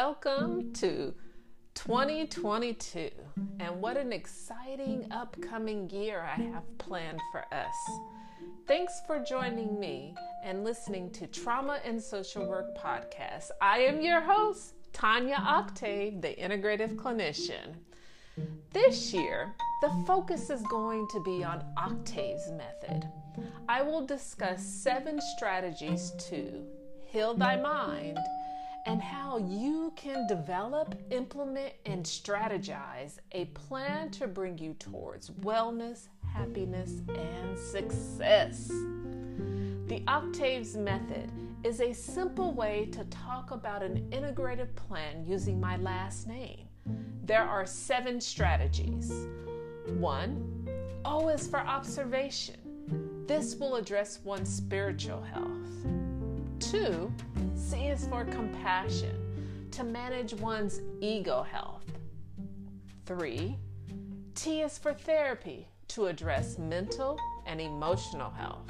Welcome to 2022, and what an exciting upcoming year I have planned for us. Thanks for joining me and listening to Trauma and Social Work Podcast. I am your host, Tanya Octave, the integrative clinician. This year, the focus is going to be on Octave's method. I will discuss seven strategies to heal thy mind and how you can develop, implement, and strategize a plan to bring you towards wellness, happiness, and success. The Octaves Method is a simple way to talk about an integrated plan using my last name. There are seven strategies. One, O is for observation. This will address one's spiritual health. Two, C is for compassion, to manage one's ego health. Three, T is for therapy, to address mental and emotional health.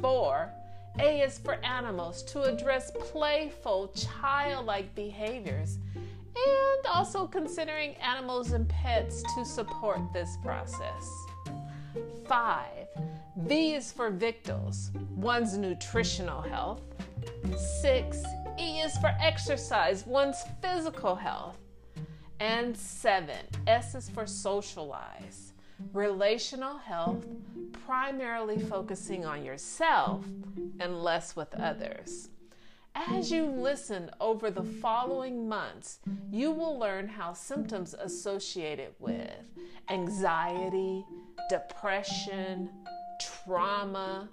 Four, A is for animals, to address playful, childlike behaviors, and also considering animals and pets to support this process. Five, V is for victuals, one's nutritional health. Six, E is for exercise, one's physical health. And seven, S is for socialize, relational health, primarily focusing on yourself and less with others. As you listen over the following months, you will learn how symptoms associated with anxiety, depression, trauma,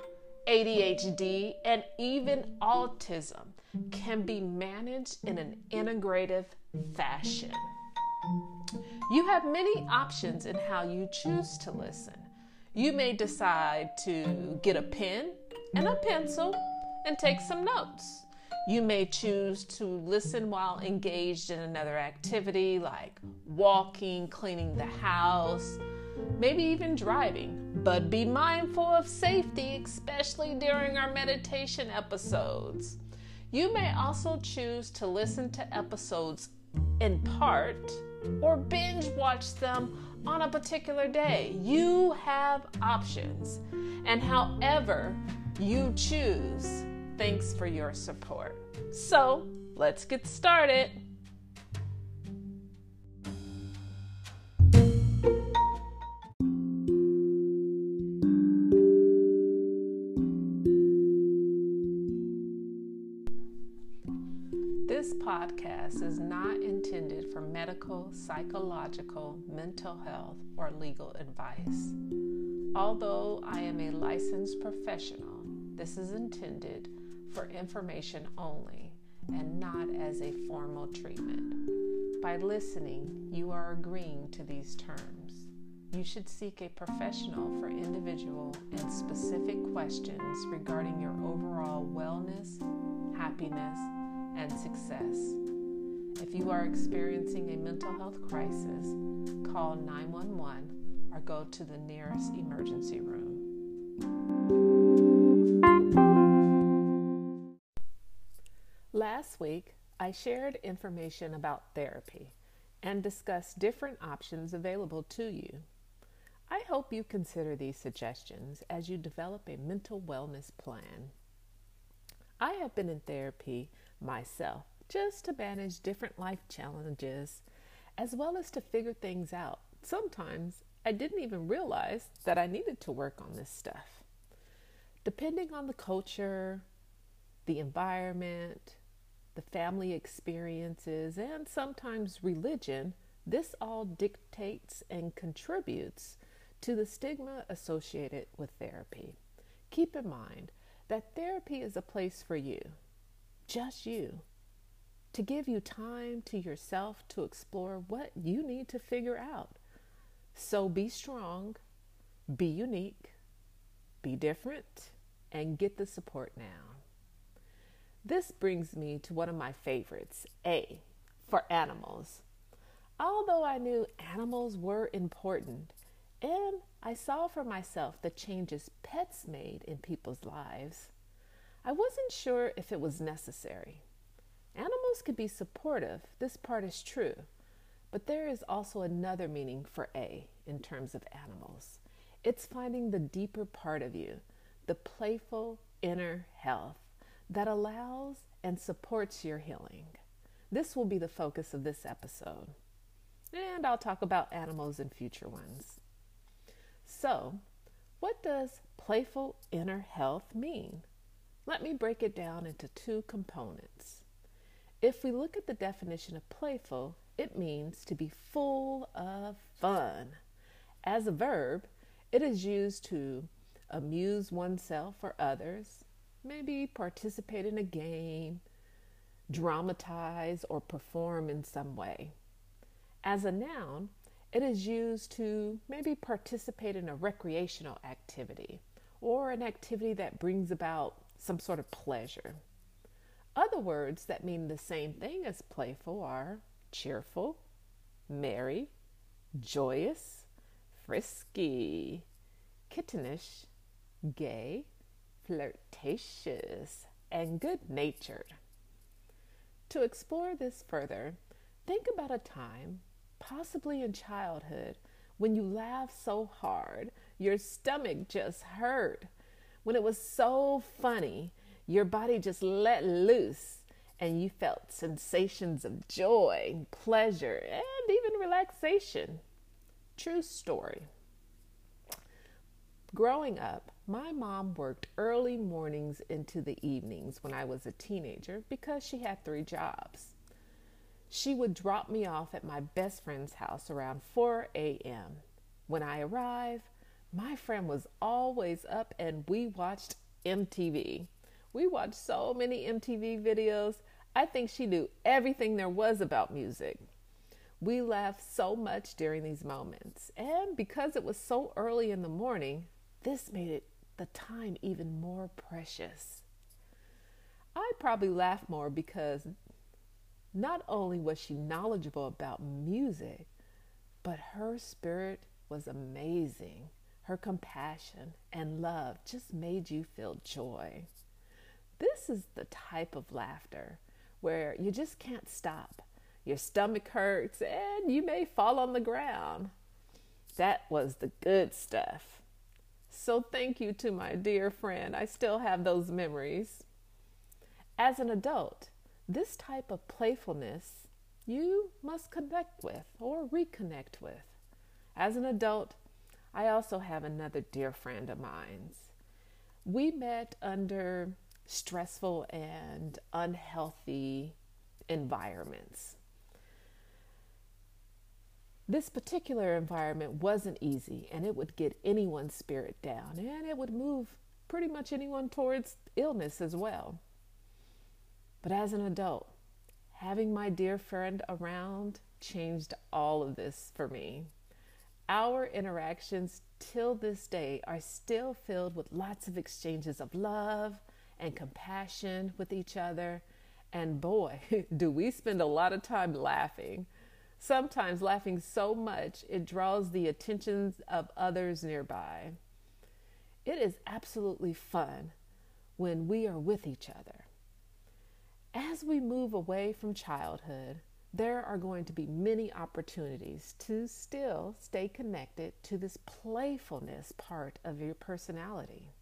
ADHD, and even autism can be managed in an integrative fashion. You have many options in how you choose to listen. You may decide to get a pen and a pencil and take some notes. You may choose to listen while engaged in another activity like walking, cleaning the house, maybe even driving. But be mindful of safety, especially during our meditation episodes. You may also choose to listen to episodes in part or binge watch them on a particular day. You have options. And however you choose, Thanks for your support. So, let's get started. This podcast is not intended for medical, psychological, mental health, or legal advice. Although I am a licensed professional, this is intended for information only and not as a formal treatment. By listening, you are agreeing to these terms. You should seek a professional for individual and specific questions regarding your overall wellness, happiness, and success. If you are experiencing a mental health crisis, call 911 or go to the nearest emergency room. Last week, I shared information about therapy and discussed different options available to you. I hope you consider these suggestions as you develop a mental wellness plan. I have been in therapy myself just to manage different life challenges as well as to figure things out. Sometimes I didn't even realize that I needed to work on this stuff. Depending on the culture, the environment, the family experiences, and sometimes religion, this all dictates and contributes to the stigma associated with therapy. Keep in mind that therapy is a place for you, just you, to give you time to yourself to explore what you need to figure out. So be strong, be unique, be different, and get the support now. This brings me to one of my favorites A, for animals. Although I knew animals were important, and I saw for myself the changes pets made in people's lives, I wasn't sure if it was necessary. Animals can be supportive, this part is true, but there is also another meaning for A in terms of animals. It's finding the deeper part of you, the playful inner health that allows and supports your healing. This will be the focus of this episode. And I'll talk about animals in future ones. So, what does playful inner health mean? Let me break it down into two components. If we look at the definition of playful, it means to be full of fun. As a verb, it is used to amuse oneself or others, maybe participate in a game, dramatize, or perform in some way. As a noun, it is used to maybe participate in a recreational activity or an activity that brings about some sort of pleasure. Other words that mean the same thing as playful are cheerful, merry, joyous, frisky, kittenish, gay, flirtatious, and good natured. To explore this further, think about a time, possibly in childhood, when you laughed so hard your stomach just hurt, when it was so funny your body just let loose and you felt sensations of joy, pleasure, and even relaxation. True story. Growing up, my mom worked early mornings into the evenings when I was a teenager because she had three jobs. She would drop me off at my best friend's house around 4 a.m. When I arrived, my friend was always up and we watched MTV. We watched so many MTV videos. I think she knew everything there was about music. We laughed so much during these moments. And because it was so early in the morning, this made it the time even more precious. I probably laughed more because not only was she knowledgeable about music, but her spirit was amazing. Her compassion and love just made you feel joy. This is the type of laughter where you just can't stop. Your stomach hurts and you may fall on the ground. That was the good stuff. So, thank you to my dear friend. I still have those memories. As an adult, this type of playfulness you must connect with or reconnect with. As an adult, I also have another dear friend of mine. We met under stressful and unhealthy environments. This particular environment wasn't easy and it would get anyone's spirit down and it would move pretty much anyone towards illness as well. But as an adult, having my dear friend around changed all of this for me. Our interactions till this day are still filled with lots of exchanges of love and compassion with each other. And boy, do we spend a lot of time laughing. Sometimes laughing so much it draws the attentions of others nearby. It is absolutely fun when we are with each other. As we move away from childhood, there are going to be many opportunities to still stay connected to this playfulness part of your personality.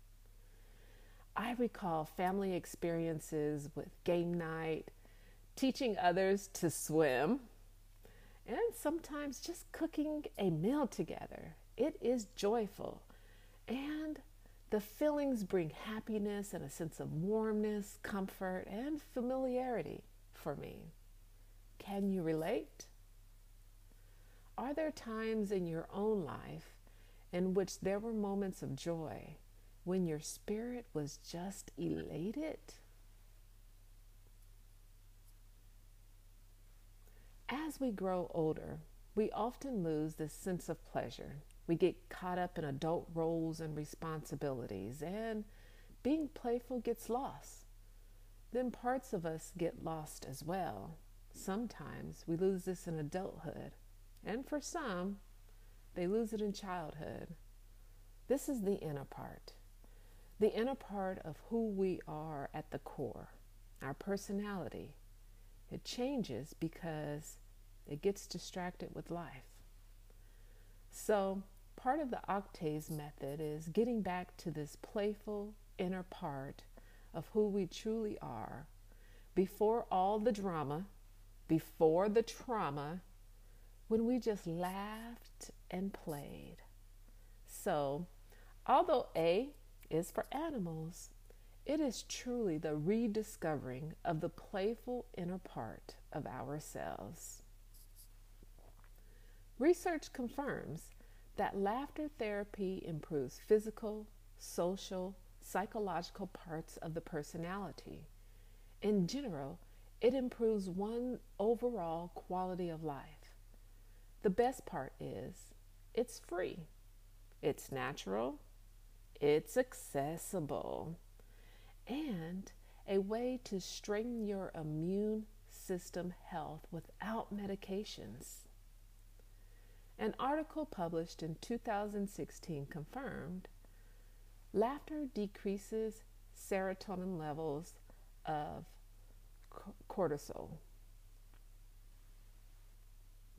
I recall family experiences with game night, teaching others to swim, and sometimes just cooking a meal together. It is joyful, and the fillings bring happiness and a sense of warmness, comfort, and familiarity for me. Can you relate? Are there times in your own life in which there were moments of joy when your spirit was just elated? As we grow older, we often lose this sense of pleasure. We get caught up in adult roles and responsibilities, and being playful gets lost. Then parts of us get lost as well. Sometimes we lose this in adulthood, and for some, they lose it in childhood. This is the inner part, the inner part of who we are at the core, our personality. It changes because it gets distracted with life. So, part of the octaves method is getting back to this playful inner part of who we truly are before all the drama, before the trauma, when we just laughed and played. So, although A is for animals, it is truly the rediscovering of the playful inner part of ourselves. Research confirms that laughter therapy improves physical, social, psychological parts of the personality. In general, it improves one overall quality of life. The best part is it's free, it's natural, it's accessible, and a way to strengthen your immune system health without medications. An article published in 2016 confirmed laughter decreases serotonin levels of cortisol,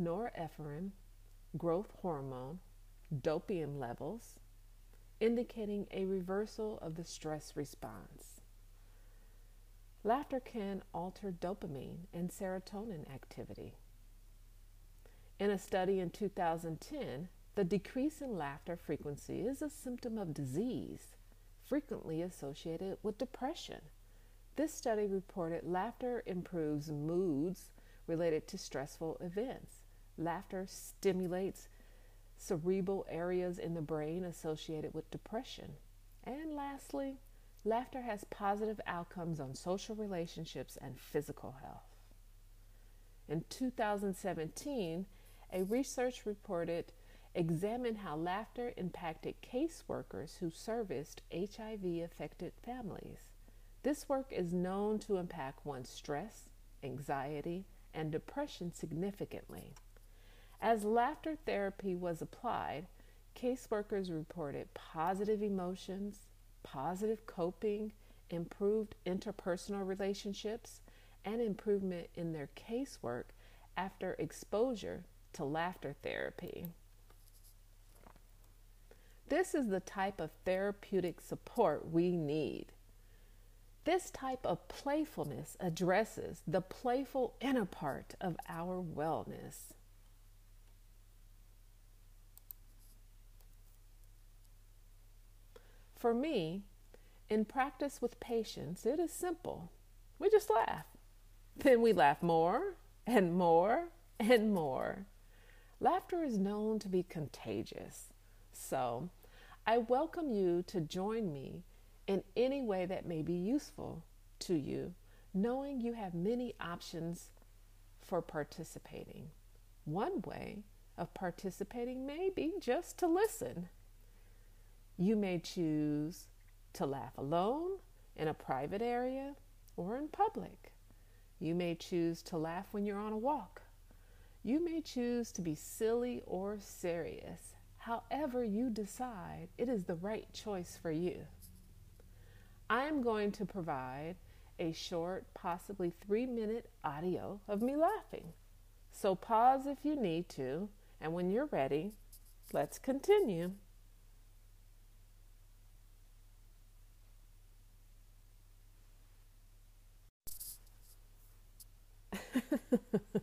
norepinephrine, growth hormone, dopamine levels, indicating a reversal of the stress response. Laughter can alter dopamine and serotonin activity. In a study in 2010, the decrease in laughter frequency is a symptom of disease, frequently associated with depression. This study reported laughter improves moods related to stressful events. Laughter stimulates cerebral areas in the brain associated with depression. And lastly, laughter has positive outcomes on social relationships and physical health. In 2017, a research reported examined how laughter impacted caseworkers who serviced HIV affected families. This work is known to impact one's stress, anxiety, and depression significantly. As laughter therapy was applied, caseworkers reported positive emotions, positive coping, improved interpersonal relationships, and improvement in their casework after exposure to laughter therapy. This is the type of therapeutic support we need. This type of playfulness addresses the playful inner part of our wellness. For me, in practice with patients, it is simple. We just laugh. Then we laugh more and more and more. Laughter is known to be contagious. So, I welcome you to join me in any way that may be useful to you, knowing you have many options for participating. One way of participating may be just to listen. You may choose to laugh alone in a private area or in public. You may choose to laugh when you're on a walk. You may choose to be silly or serious. However, you decide, it is the right choice for you. I am going to provide a short, possibly three minute audio of me laughing. So pause if you need to, and when you're ready, let's continue.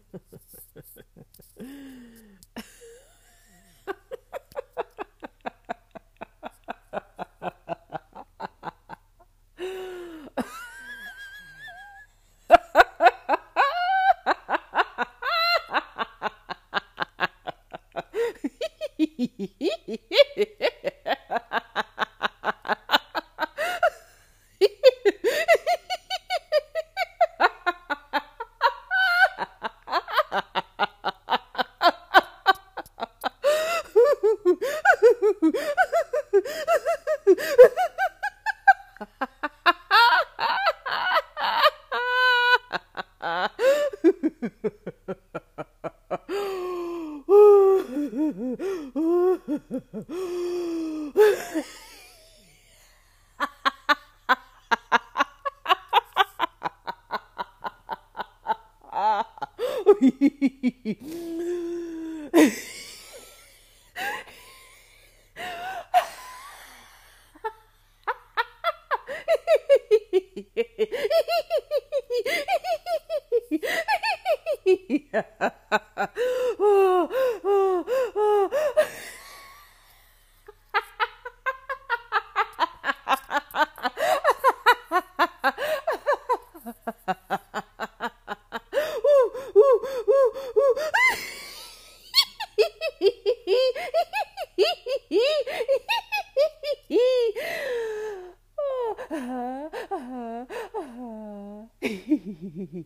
oh, oh, oh,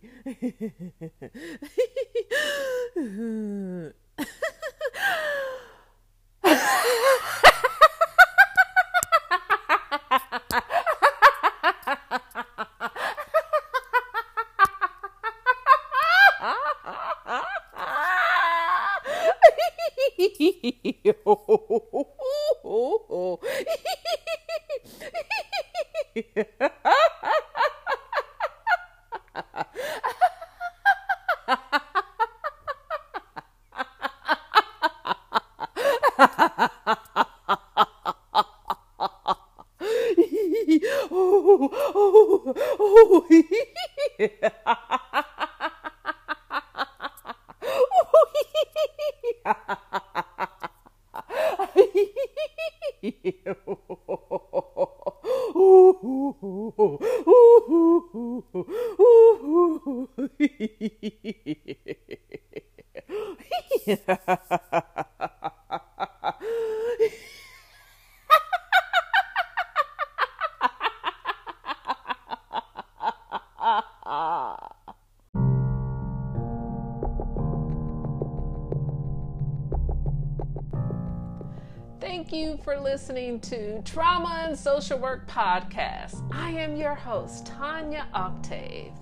Thank you for listening to Trauma and Social Work Podcast. I am your host, Tanya Octave.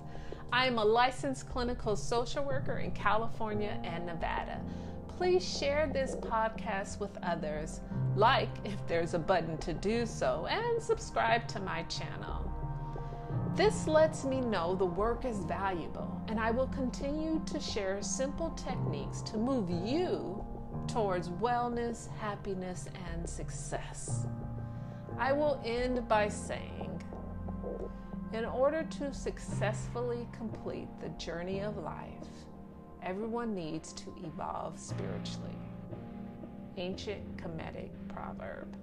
I am a licensed clinical social worker in California and Nevada. Please share this podcast with others, like if there's a button to do so, and subscribe to my channel. This lets me know the work is valuable, and I will continue to share simple techniques to move you towards wellness, happiness, and success. I will end by saying, in order to successfully complete the journey of life, everyone needs to evolve spiritually. Ancient Kemetic proverb.